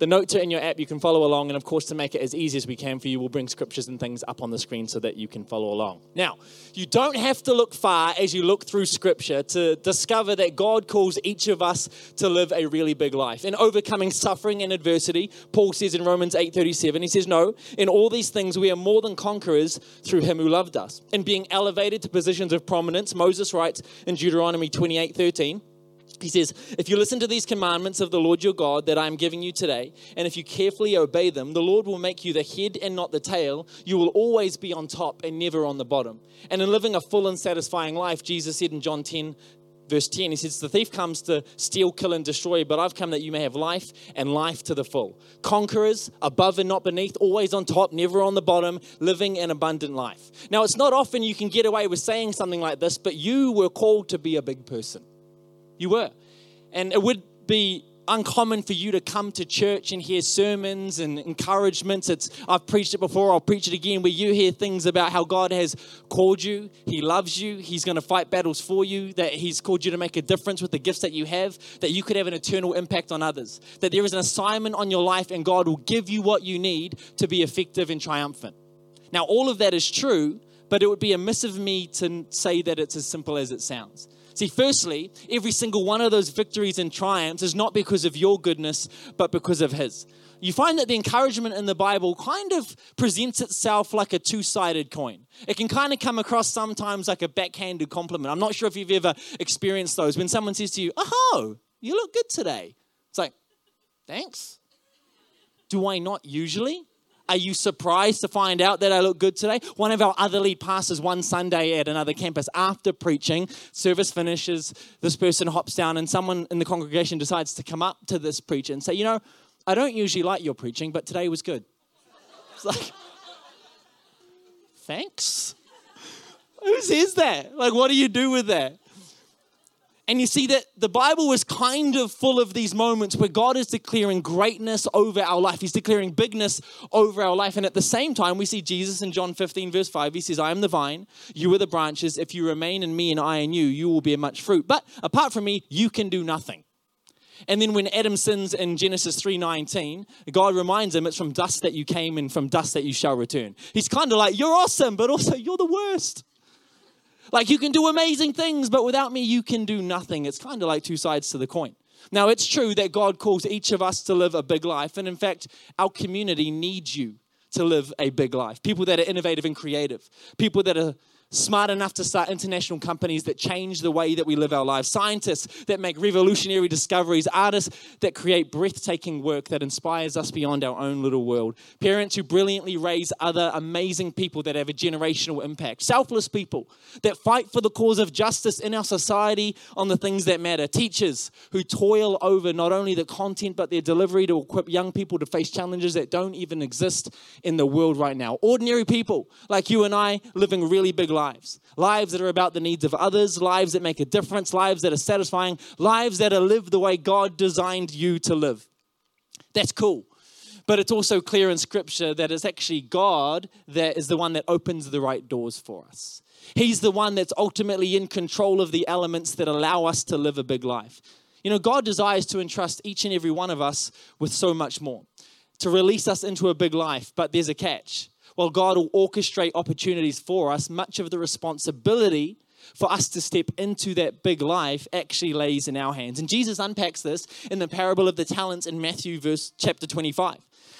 The notes are in your app. You can follow along. And of course, to make it as easy as we can for you, we'll bring scriptures and things up on the screen so that you can follow along. Now, you don't have to look far as you look through scripture to discover that God calls each of us to live a really big life. In overcoming suffering and adversity, Paul says in Romans 8:37, he says, No, in all these things we are more than conquerors through him who loved us. In being elevated to positions of prominence, Moses writes in Deuteronomy 28:13. He says, If you listen to these commandments of the Lord your God that I am giving you today, and if you carefully obey them, the Lord will make you the head and not the tail. You will always be on top and never on the bottom. And in living a full and satisfying life, Jesus said in John 10, verse 10, he says, The thief comes to steal, kill, and destroy, but I've come that you may have life and life to the full. Conquerors, above and not beneath, always on top, never on the bottom, living an abundant life. Now, it's not often you can get away with saying something like this, but you were called to be a big person. You were. And it would be uncommon for you to come to church and hear sermons and encouragements. It's I've preached it before, I'll preach it again, where you hear things about how God has called you, He loves you, He's going to fight battles for you, that He's called you to make a difference with the gifts that you have, that you could have an eternal impact on others, that there is an assignment on your life and God will give you what you need to be effective and triumphant. Now, all of that is true, but it would be amiss of me to say that it's as simple as it sounds. See, firstly, every single one of those victories and triumphs is not because of your goodness, but because of His. You find that the encouragement in the Bible kind of presents itself like a two sided coin. It can kind of come across sometimes like a backhanded compliment. I'm not sure if you've ever experienced those when someone says to you, Oh, you look good today. It's like, Thanks. Do I not usually? Are you surprised to find out that I look good today? One of our other lead pastors, one Sunday at another campus, after preaching, service finishes, this person hops down, and someone in the congregation decides to come up to this preacher and say, You know, I don't usually like your preaching, but today was good. It's like, Thanks. Who says that? Like, what do you do with that? And you see that the Bible is kind of full of these moments where God is declaring greatness over our life. He's declaring bigness over our life. And at the same time, we see Jesus in John 15, verse 5. He says, I am the vine, you are the branches. If you remain in me and I in you, you will bear much fruit. But apart from me, you can do nothing. And then when Adam sins in Genesis 3:19, God reminds him it's from dust that you came and from dust that you shall return. He's kind of like, you're awesome, but also you're the worst. Like you can do amazing things, but without me, you can do nothing. It's kind of like two sides to the coin. Now, it's true that God calls each of us to live a big life. And in fact, our community needs you to live a big life. People that are innovative and creative, people that are smart enough to start international companies that change the way that we live our lives, scientists that make revolutionary discoveries, artists that create breathtaking work that inspires us beyond our own little world, parents who brilliantly raise other amazing people that have a generational impact, selfless people that fight for the cause of justice in our society on the things that matter, teachers who toil over not only the content but their delivery to equip young people to face challenges that don't even exist in the world right now, ordinary people like you and I living really big lives lives. Lives that are about the needs of others, lives that make a difference, lives that are satisfying, lives that are lived the way God designed you to live. That's cool. But it's also clear in Scripture that it's actually God that is the one that opens the right doors for us. He's the one that's ultimately in control of the elements that allow us to live a big life. You know, God desires to entrust each and every one of us with so much more, to release us into a big life, but there's a catch while God will orchestrate opportunities for us, much of the responsibility for us to step into that big life actually lays in our hands. And Jesus unpacks this in the parable of the talents in Matthew verse chapter 25.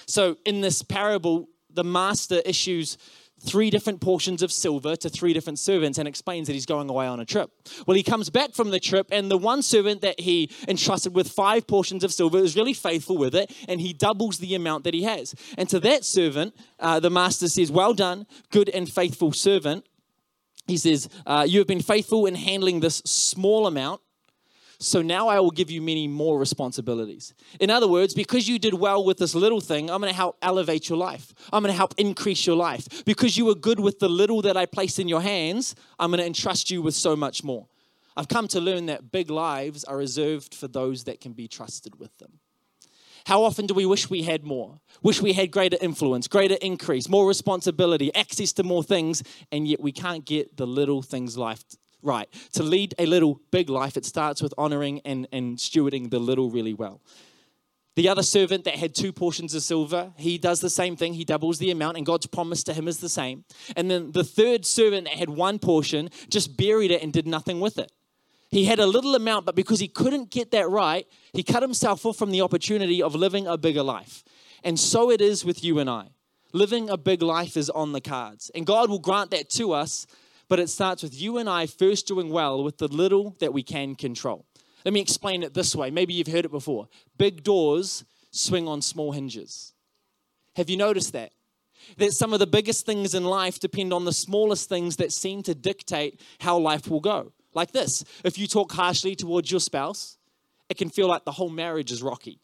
So in this parable, the master issues three different portions of silver to three different servants and explains that he's going away on a trip. Well, he comes back from the trip, and the one servant that he entrusted with five portions of silver is really faithful with it, and he doubles the amount that he has. And to that servant, uh, the master says, Well done, good and faithful servant. He says, uh, You have been faithful in handling this small amount. So now I will give you many more responsibilities. In other words, because you did well with this little thing, I'm going to help elevate your life. I'm going to help increase your life. Because you were good with the little that I placed in your hands, I'm going to entrust you with so much more. I've come to learn that big lives are reserved for those that can be trusted with them. How often do we wish we had more? Wish we had greater influence, greater increase, more responsibility, access to more things, and yet we can't get the little things life right. To lead a little big life, it starts with honoring and, and stewarding the little really well. The other servant that had two portions of silver, he does the same thing. He doubles the amount, and God's promise to him is the same. And then the third servant that had one portion just buried it and did nothing with it. He had a little amount, but because he couldn't get that right, he cut himself off from the opportunity of living a bigger life. And so it is with you and I. Living a big life is on the cards. And God will grant that to us, but it starts with you and I first doing well with the little that we can control. Let me explain it this way. Maybe you've heard it before. Big doors swing on small hinges. Have you noticed that? That some of the biggest things in life depend on the smallest things that seem to dictate how life will go. Like this if you talk harshly towards your spouse, it can feel like the whole marriage is rocky.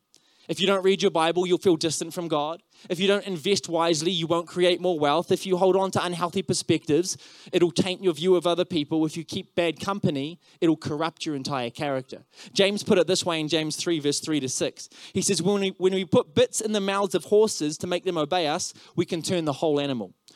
If you don't read your Bible, you'll feel distant from God. If you don't invest wisely, you won't create more wealth. If you hold on to unhealthy perspectives, it'll taint your view of other people. If you keep bad company, it'll corrupt your entire character. James put it this way in James 3, verse 3 to 6. He says, When we, when we put bits in the mouths of horses to make them obey us, we can turn the whole animal.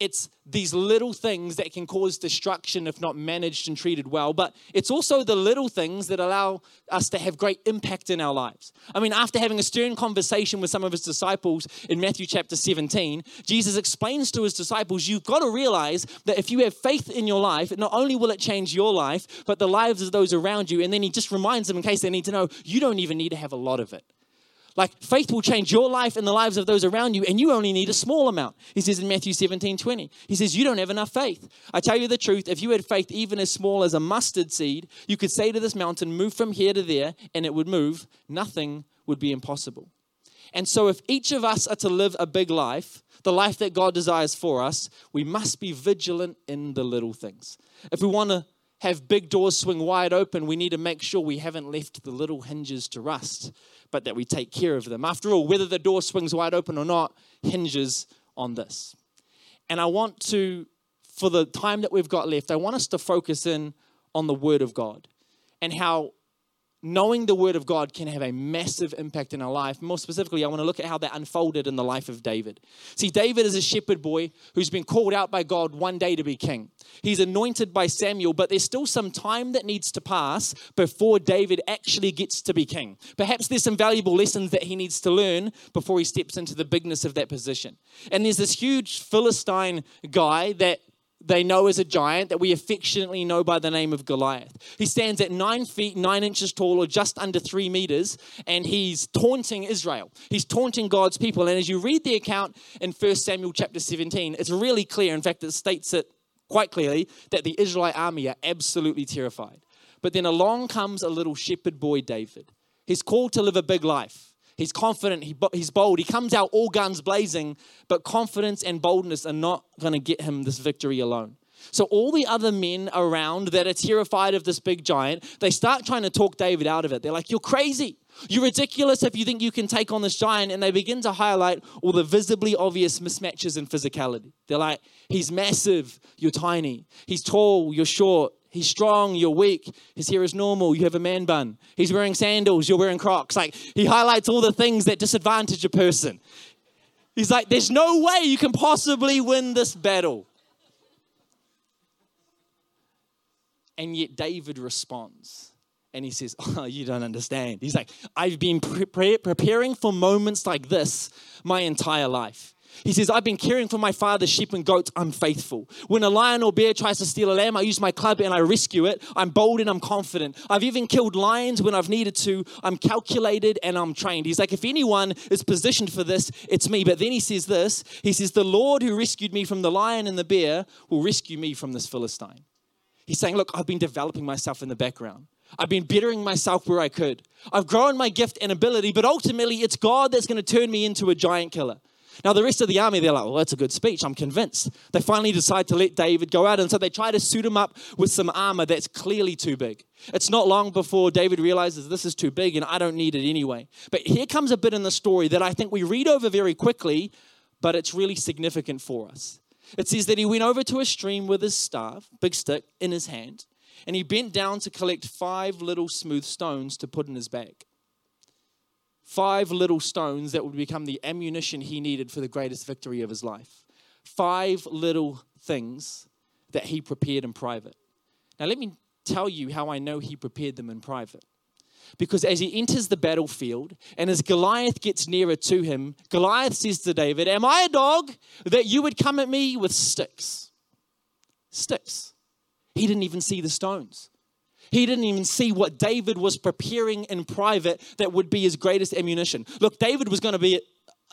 It's these little things that can cause destruction if not managed and treated well, but it's also the little things that allow us to have great impact in our lives. I mean, after having a stern conversation with some of his disciples in Matthew chapter 17, Jesus explains to his disciples, You've got to realize that if you have faith in your life, not only will it change your life, but the lives of those around you. And then he just reminds them, in case they need to know, you don't even need to have a lot of it. Like faith will change your life and the lives of those around you, and you only need a small amount. He says in Matthew 17 20, he says, You don't have enough faith. I tell you the truth, if you had faith even as small as a mustard seed, you could say to this mountain, Move from here to there, and it would move. Nothing would be impossible. And so, if each of us are to live a big life, the life that God desires for us, we must be vigilant in the little things. If we want to have big doors swing wide open, we need to make sure we haven't left the little hinges to rust but that we take care of them. After all, whether the door swings wide open or not hinges on this. And I want to, for the time that we've got left, I want us to focus in on the Word of God and how knowing the word of God can have a massive impact in our life. More specifically, I want to look at how that unfolded in the life of David. See, David is a shepherd boy who's been called out by God one day to be king. He's anointed by Samuel, but there's still some time that needs to pass before David actually gets to be king. Perhaps there's some valuable lessons that he needs to learn before he steps into the bigness of that position. And there's this huge Philistine guy that they know as a giant that we affectionately know by the name of Goliath. He stands at nine feet, nine inches tall, or just under three meters, and he's taunting Israel. He's taunting God's people. And as you read the account in 1 Samuel chapter 17, it's really clear, in fact, it states it quite clearly, that the Israelite army are absolutely terrified. But then along comes a little shepherd boy, David. He's called to live a big life. He's confident, he, he's bold. He comes out all guns blazing, but confidence and boldness are not going to get him this victory alone. So, all the other men around that are terrified of this big giant, they start trying to talk David out of it. They're like, You're crazy. You're ridiculous if you think you can take on this giant. And they begin to highlight all the visibly obvious mismatches in physicality. They're like, He's massive, you're tiny. He's tall, you're short. He's strong, you're weak. His hair is normal, you have a man bun. He's wearing sandals, you're wearing crocs. Like, he highlights all the things that disadvantage a person. He's like, there's no way you can possibly win this battle. And yet, David responds and he says, Oh, you don't understand. He's like, I've been pre- preparing for moments like this my entire life. He says, I've been caring for my father's sheep and goats. I'm faithful. When a lion or bear tries to steal a lamb, I use my club and I rescue it. I'm bold and I'm confident. I've even killed lions when I've needed to. I'm calculated and I'm trained. He's like, if anyone is positioned for this, it's me. But then he says this He says, The Lord who rescued me from the lion and the bear will rescue me from this Philistine. He's saying, Look, I've been developing myself in the background. I've been bettering myself where I could. I've grown my gift and ability, but ultimately it's God that's going to turn me into a giant killer. Now, the rest of the army, they're like, well, that's a good speech. I'm convinced. They finally decide to let David go out. And so they try to suit him up with some armor that's clearly too big. It's not long before David realizes this is too big and I don't need it anyway. But here comes a bit in the story that I think we read over very quickly, but it's really significant for us. It says that he went over to a stream with his staff, big stick, in his hand, and he bent down to collect five little smooth stones to put in his bag. Five little stones that would become the ammunition he needed for the greatest victory of his life. Five little things that he prepared in private. Now, let me tell you how I know he prepared them in private. Because as he enters the battlefield and as Goliath gets nearer to him, Goliath says to David, Am I a dog that you would come at me with sticks? Sticks. He didn't even see the stones. He didn't even see what David was preparing in private that would be his greatest ammunition. Look, David was going to be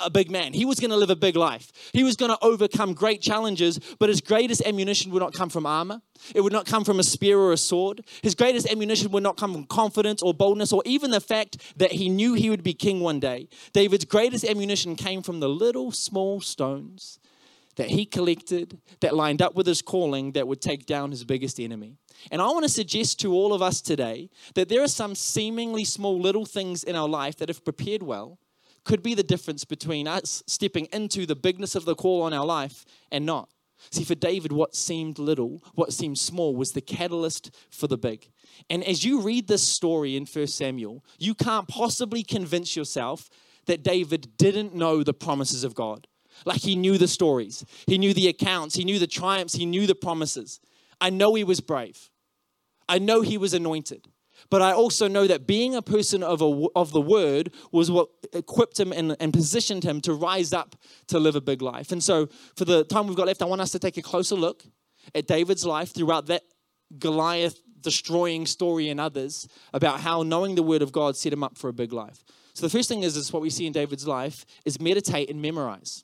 a big man. He was going to live a big life. He was going to overcome great challenges, but his greatest ammunition would not come from armor. It would not come from a spear or a sword. His greatest ammunition would not come from confidence or boldness or even the fact that he knew he would be king one day. David's greatest ammunition came from the little small stones that he collected that lined up with his calling that would take down his biggest enemy. And I want to suggest to all of us today that there are some seemingly small little things in our life that, if prepared well, could be the difference between us stepping into the bigness of the call on our life and not. See, for David, what seemed little, what seemed small, was the catalyst for the big. And as you read this story in 1 Samuel, you can't possibly convince yourself that David didn't know the promises of God. Like he knew the stories, he knew the accounts, he knew the triumphs, he knew the promises. I know he was brave. I know he was anointed. But I also know that being a person of, a, of the word was what equipped him and, and positioned him to rise up to live a big life. And so, for the time we've got left, I want us to take a closer look at David's life throughout that Goliath destroying story and others about how knowing the word of God set him up for a big life. So, the first thing is, is what we see in David's life is meditate and memorize.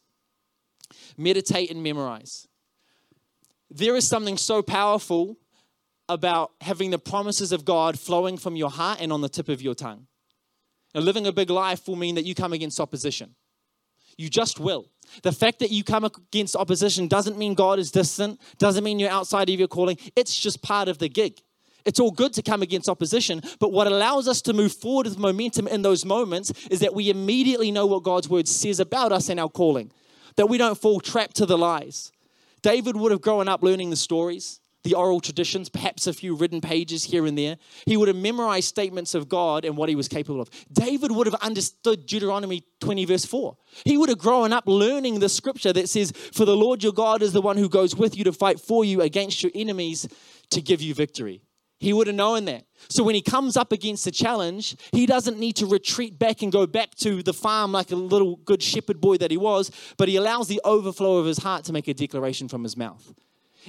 Meditate and memorize. There is something so powerful about having the promises of God flowing from your heart and on the tip of your tongue. Now, living a big life will mean that you come against opposition. You just will. The fact that you come against opposition doesn't mean God is distant, doesn't mean you're outside of your calling. It's just part of the gig. It's all good to come against opposition, but what allows us to move forward with momentum in those moments is that we immediately know what God's word says about us and our calling, that we don't fall trapped to the lies. David would have grown up learning the stories the oral traditions, perhaps a few written pages here and there. He would have memorized statements of God and what he was capable of. David would have understood Deuteronomy 20, verse 4. He would have grown up learning the scripture that says, For the Lord your God is the one who goes with you to fight for you against your enemies to give you victory. He would have known that. So when he comes up against a challenge, he doesn't need to retreat back and go back to the farm like a little good shepherd boy that he was, but he allows the overflow of his heart to make a declaration from his mouth.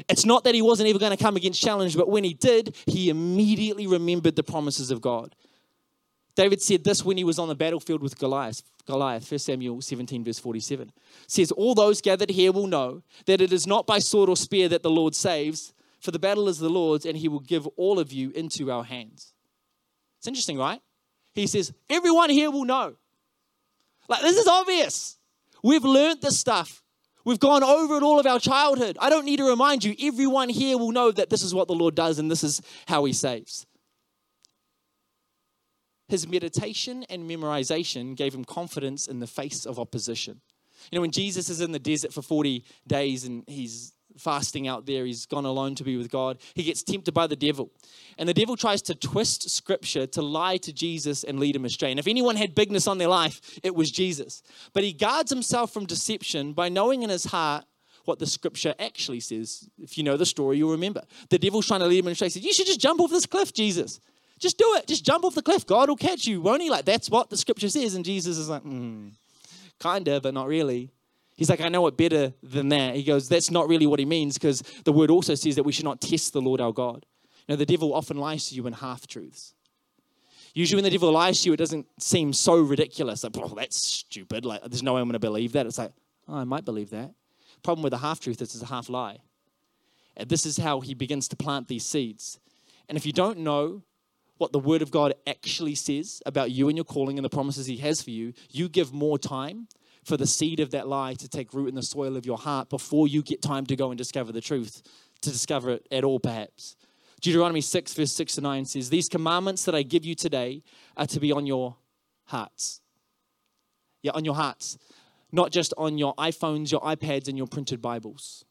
It's not that he wasn't ever going to come against challenge, but when he did, he immediately remembered the promises of God. David said this when he was on the battlefield with Goliath. Goliath, 1 Samuel 17, verse 47. Says, All those gathered here will know that it is not by sword or spear that the Lord saves, for the battle is the Lord's, and he will give all of you into our hands. It's interesting, right? He says, Everyone here will know. Like, this is obvious. We've learned this stuff. We've gone over it all of our childhood. I don't need to remind you, everyone here will know that this is what the Lord does and this is how he saves. His meditation and memorization gave him confidence in the face of opposition. You know, when Jesus is in the desert for 40 days and he's fasting out there. He's gone alone to be with God. He gets tempted by the devil. And the devil tries to twist scripture to lie to Jesus and lead him astray. And if anyone had bigness on their life, it was Jesus. But he guards himself from deception by knowing in his heart what the scripture actually says. If you know the story, you'll remember. The devil's trying to lead him astray. He said, You should just jump off this cliff, Jesus. Just do it. Just jump off the cliff. God will catch you, won't he? Like, that's what the scripture says. And Jesus is like, hmm, kind of, but not really. He's like, I know it better than that. He goes, That's not really what he means because the word also says that we should not test the Lord our God. You know, the devil often lies to you in half truths. Usually, when the devil lies to you, it doesn't seem so ridiculous. Like, oh, that's stupid. Like, there's no way I'm going to believe that. It's like, oh, I might believe that. Problem with a half truth is it's a half lie. And this is how he begins to plant these seeds. And if you don't know what the word of God actually says about you and your calling and the promises he has for you, you give more time for the seed of that lie to take root in the soil of your heart before you get time to go and discover the truth, to discover it at all, perhaps. Deuteronomy 6, verse 6 to 9 says, These commandments that I give you today are to be on your hearts. Yeah, on your hearts. Not just on your iPhones, your iPads, and your printed Bibles.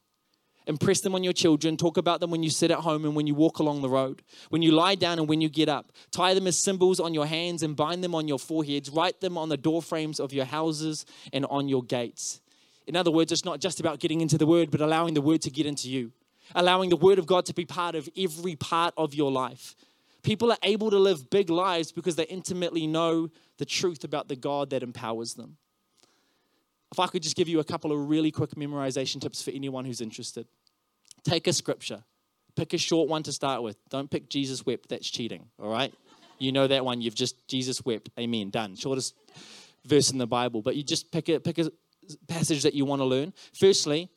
Impress them on your children. Talk about them when you sit at home and when you walk along the road. When you lie down and when you get up. Tie them as symbols on your hands and bind them on your foreheads. Write them on the door frames of your houses and on your gates. In other words, it's not just about getting into the word, but allowing the word to get into you. Allowing the word of God to be part of every part of your life. People are able to live big lives because they intimately know the truth about the God that empowers them if I could just give you a couple of really quick memorization tips for anyone who's interested. Take a scripture, pick a short one to start with. Don't pick Jesus wept, that's cheating, all right? You know that one, you've just, Jesus wept, amen, done. Shortest verse in the Bible, but you just pick a, pick a passage that you want to learn. Firstly,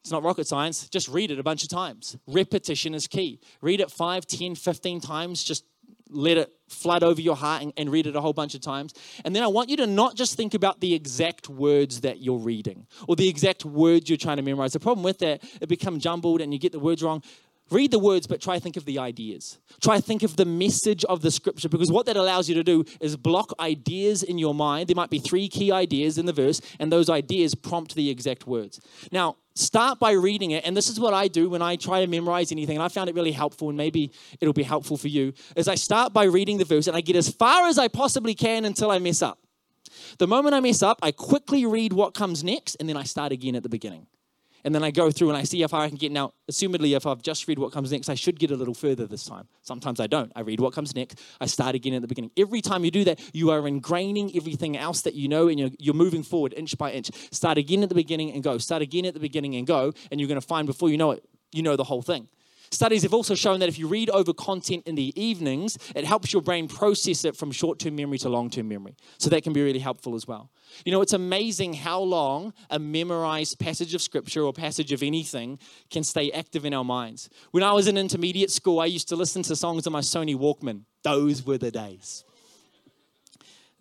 it's not rocket science, just read it a bunch of times. Repetition is key. Read it 5, 10, 15 times, just let it flood over your heart and, and, read it a whole bunch of times. And then I want you to not just think about the exact words that you're reading or the exact words you're trying to memorize. The problem with that, it becomes jumbled and you get the words wrong. Read the words, but try to think of the ideas. Try to think of the message of the scripture because what that allows you to do is block ideas in your mind. There might be three key ideas in the verse, and those ideas prompt the exact words. Now, start by reading it, and this is what I do when I try to memorize anything, and I found it really helpful, and maybe it'll be helpful for you, is I start by reading the verse and I get as far as I possibly can until I mess up. The moment I mess up, I quickly read what comes next, and then I start again at the beginning and then I go through and I see how far I can get. Now, assumedly, if I've just read what comes next, I should get a little further this time. Sometimes I don't. I read what comes next. I start again at the beginning. Every time you do that, you are ingraining everything else that you know, and you're, you're moving forward inch by inch. Start again at the beginning and go. Start again at the beginning and go, and you're going to find before you know it, you know the whole thing. Studies have also shown that if you read over content in the evenings, it helps your brain process it from short term memory to long term memory. So that can be really helpful as well. You know, it's amazing how long a memorized passage of scripture or passage of anything can stay active in our minds. When I was in intermediate school, I used to listen to songs on my Sony Walkman. Those were the days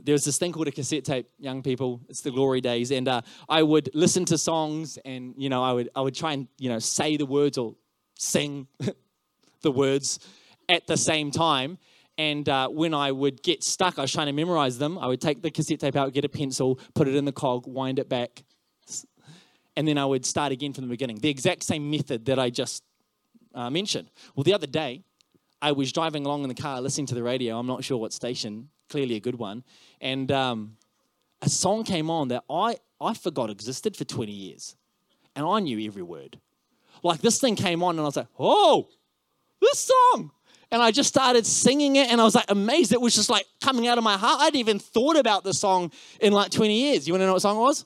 there was this thing called a cassette tape young people it's the glory days and uh, i would listen to songs and you know i would i would try and you know say the words or sing the words at the same time. And uh, when I would get stuck, I was trying to memorize them. I would take the cassette tape out, get a pencil, put it in the cog, wind it back, and then I would start again from the beginning. The exact same method that I just uh, mentioned. Well, the other day, I was driving along in the car listening to the radio. I'm not sure what station, clearly a good one. And um, a song came on that I, I forgot existed for 20 years. And I knew every word. Like this thing came on, and I was like, oh, this song. And I just started singing it, and I was like amazed. It was just like coming out of my heart. I hadn't even thought about the song in like 20 years. You want to know what song it was?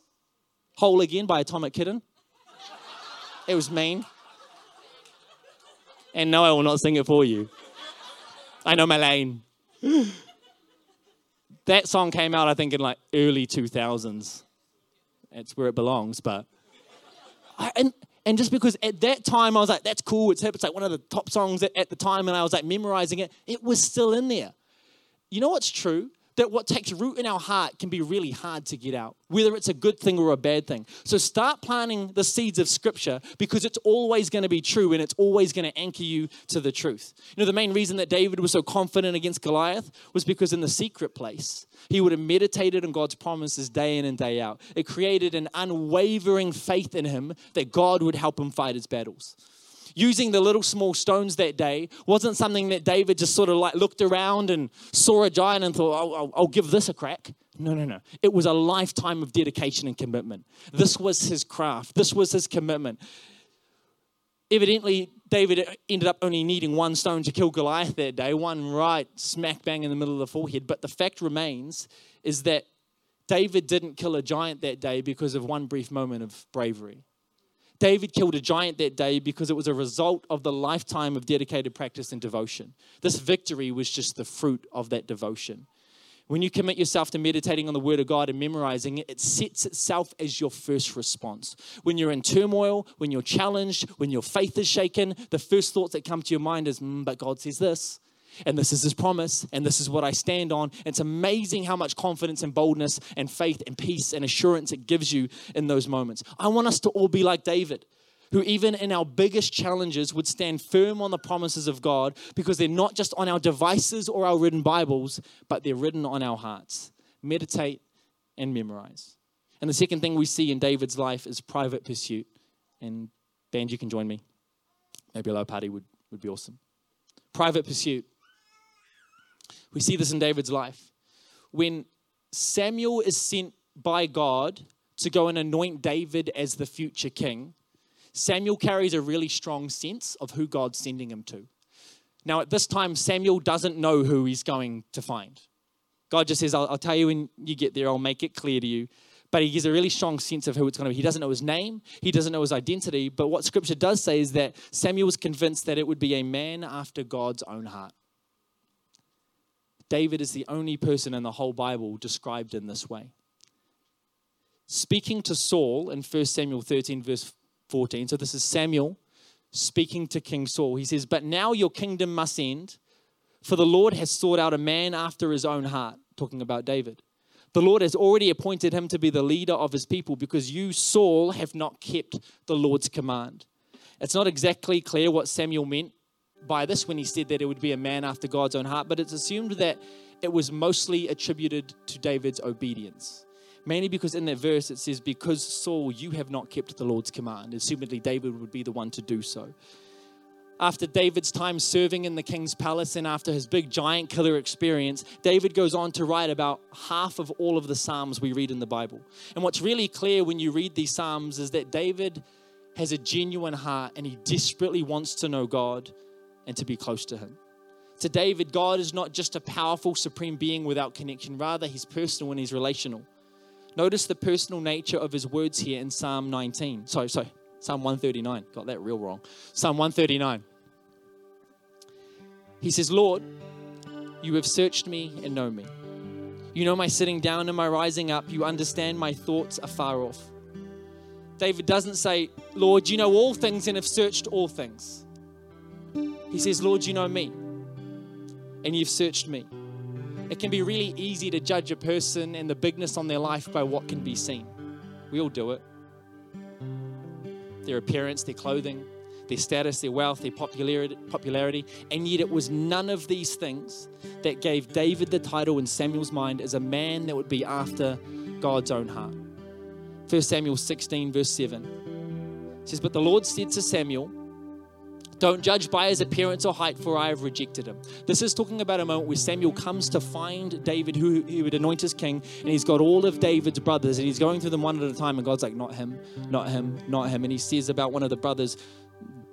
Whole Again by Atomic Kitten. It was mean. And no, I will not sing it for you. I know my lane. that song came out, I think, in like early 2000s. It's where it belongs, but. I, and and just because at that time I was like, that's cool, it's hip, it's like one of the top songs at, at the time, and I was like memorizing it, it was still in there. You know what's true? That what takes root in our heart can be really hard to get out, whether it's a good thing or a bad thing. So start planting the seeds of Scripture because it's always going to be true and it's always going to anchor you to the truth. You know, the main reason that David was so confident against Goliath was because in the secret place, he would have meditated on God's promises day in and day out. It created an unwavering faith in him that God would help him fight his battles using the little small stones that day wasn't something that David just sort of like looked around and saw a giant and thought, oh, I'll, I'll give this a crack. No, no, no. It was a lifetime of dedication and commitment. This was his craft, this was his commitment. Evidently, David ended up only needing one stone to kill Goliath that day, one right smack bang in the middle of the forehead. But the fact remains is that David didn't kill a giant that day because of one brief moment of bravery. David killed a giant that day because it was a result of the lifetime of dedicated practice and devotion. This victory was just the fruit of that devotion. When you commit yourself to meditating on the Word of God and memorizing it, it sets itself as your first response. When you're in turmoil, when you're challenged, when your faith is shaken, the first thoughts that come to your mind is, mm, but God says this and this is his promise, and this is what I stand on. It's amazing how much confidence and boldness and faith and peace and assurance it gives you in those moments. I want us to all be like David, who, even in our biggest challenges, would stand firm on the promises of God because they're not just on our devices or our written Bibles, but they're written on our hearts. Meditate and memorize. And the second thing we see in David's life is private pursuit. And Band, you can join me. Maybe a low party would, would be awesome. Private pursuit. We see this in David's life. When Samuel is sent by God to go and anoint David as the future king, Samuel carries a really strong sense of who God's sending him to. Now, at this time, Samuel doesn't know who he's going to find. God just says, I'll, I'll, tell you when you get there, I'll make it clear to you. But he gives a really strong sense of who it's going to be. He doesn't know his name, he doesn't know his identity. But what scripture does say is that Samuel was convinced that it would be a man after God's own heart. David is the only person in the whole Bible described in this way. Speaking to Saul in 1 Samuel 13, verse 14, so this is Samuel speaking to King Saul. He says, But now your kingdom must end, for the Lord has sought out a man after his own heart, talking about David. The Lord has already appointed him to be the leader of his people because you, Saul, have not kept the Lord's command. It's not exactly clear what Samuel meant by this when he said that it would be a man after God's own heart, but it's assumed that it was mostly attributed to David's obedience. Mainly because in that verse it says, Because Saul, you have not kept the Lord's command. Assumedly, David would be the one to do so. After David's time serving in the king's palace and after his big giant killer experience, David goes on to write about half of all of the Psalms we read in the Bible. And what's really clear when you read these Psalms is that David has a genuine heart and he desperately wants to know God and to be close to Him. To David, God is not just a powerful, supreme being without connection, rather, He's personal and He's relational. Notice the personal nature of His words here in Psalm 19. Sorry, sorry, Psalm 139. Got that real wrong. Psalm 139. He says, Lord, you have searched me and know me. You know my sitting down and my rising up. You understand my thoughts afar off. David doesn't say, Lord, you know all things and have searched all things. He says, Lord, you know me, and you've searched me. It can be really easy to judge a person and the bigness on their life by what can be seen. We all do it. Their appearance, their clothing, their status, their wealth, their popularity. And yet it was none of these things that gave David the title in Samuel's mind as a man that would be after God's own heart. 1 Samuel 16, verse 7 says, But the Lord said to Samuel, don't judge by his appearance or height, for I have rejected him. This is talking about a moment where Samuel comes to find David, who he would anoint as king, and he's got all of David's brothers, and he's going through them one at a time, and God's like, Not him, not him, not him. And he says about one of the brothers,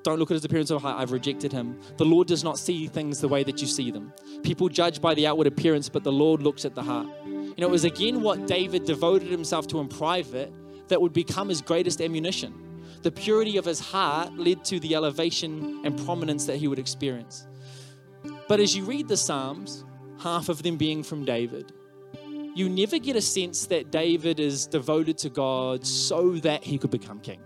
don't look at his appearance or height. I've rejected him. The Lord does not see things the way that you see them. People judge by the outward appearance, but the Lord looks at the heart. You know, it was again what David devoted himself to in private that would become his greatest ammunition the purity of his heart led to the elevation and prominence that he would experience. But as you read the Psalms, half of them being from David, you never get a sense that David is devoted to God so that he could become king.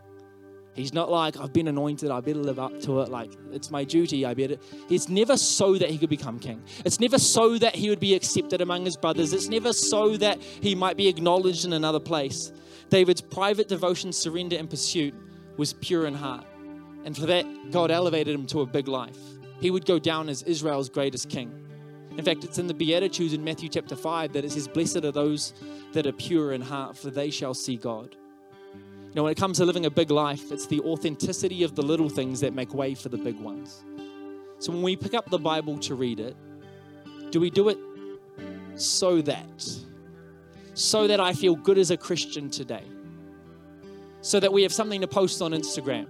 He's not like, I've been anointed, I better live up to it, like, it's my duty, I better. It's never so that he could become king. It's never so that he would be accepted among his brothers. It's never so that he might be acknowledged in another place. David's private devotion, surrender, and pursuit was pure in heart. And for that, God elevated him to a big life. He would go down as Israel's greatest king. In fact, it's in the Beatitudes in Matthew chapter 5 that it says, Blessed are those that are pure in heart, for they shall see God. You know, when it comes to living a big life, it's the authenticity of the little things that make way for the big ones. So when we pick up the Bible to read it, do we do it so that? So that I feel good as a Christian today? So that we have something to post on Instagram,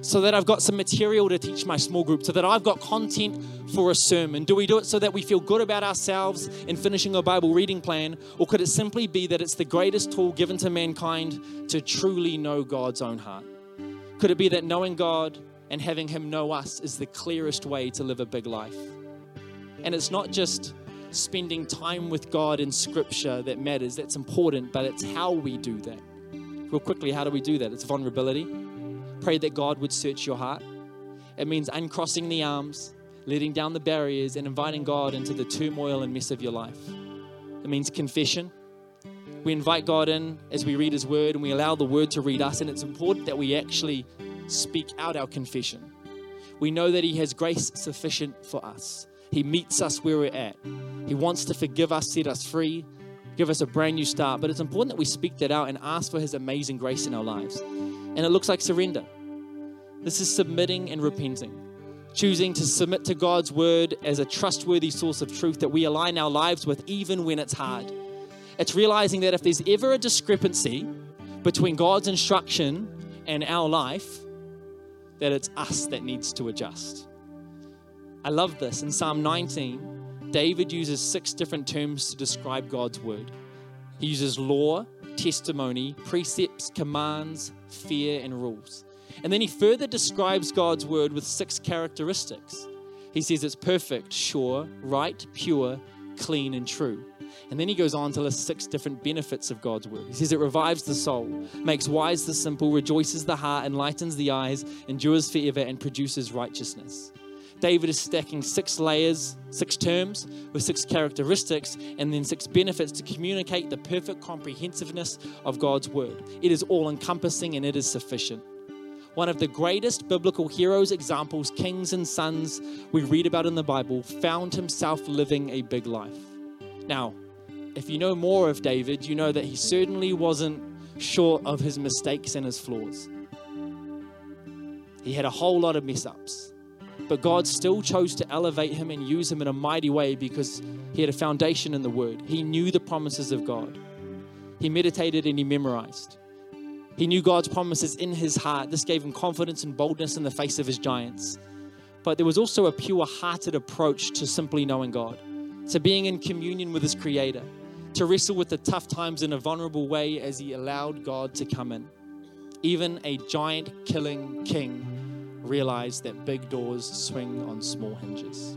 so that I've got some material to teach my small group, so that I've got content for a sermon? Do we do it so that we feel good about ourselves in finishing a Bible reading plan? Or could it simply be that it's the greatest tool given to mankind to truly know God's own heart? Could it be that knowing God and having Him know us is the clearest way to live a big life? And it's not just spending time with God in Scripture that matters, that's important, but it's how we do that. Real quickly, how do we do that? It's vulnerability. Pray that God would search your heart. It means uncrossing the arms, letting down the barriers, and inviting God into the turmoil and mess of your life. It means confession. We invite God in as we read His Word and we allow the Word to read us, and it's important that we actually speak out our confession. We know that He has grace sufficient for us. He meets us where we're at. He wants to forgive us, set us free, give us a brand new start. But it's important that we speak that out and ask for His amazing grace in our lives. And it looks like surrender. This is submitting and repenting, choosing to submit to God's word as a trustworthy source of truth that we align our lives with, even when it's hard. It's realizing that if there's ever a discrepancy between God's instruction and our life, that it's us that needs to adjust. I love this. In Psalm 19, David uses six different terms to describe God's word. He uses law, testimony, precepts, commands, fear, and rules. And then he further describes God's word with six characteristics. He says it's perfect, sure, right, pure, clean, and true. And then he goes on to list six different benefits of God's word. He says it revives the soul, makes wise the simple, rejoices the heart, enlightens the eyes, endures forever, and produces righteousness. David is stacking six layers, six terms with six characteristics, and then six benefits to communicate the perfect comprehensiveness of God's word. It is all encompassing and it is sufficient. One of the greatest biblical heroes, examples, kings, and sons we read about in the Bible found himself living a big life. Now, if you know more of David, you know that he certainly wasn't short of his mistakes and his flaws. He had a whole lot of mess ups. But God still chose to elevate him and use him in a mighty way because he had a foundation in the Word. He knew the promises of God. He meditated and he memorized. He knew God's promises in his heart. This gave him confidence and boldness in the face of his giants. But there was also a pure hearted approach to simply knowing God, to being in communion with his Creator, to wrestle with the tough times in a vulnerable way as he allowed God to come in. Even a giant killing king realize that big doors swing on small hinges.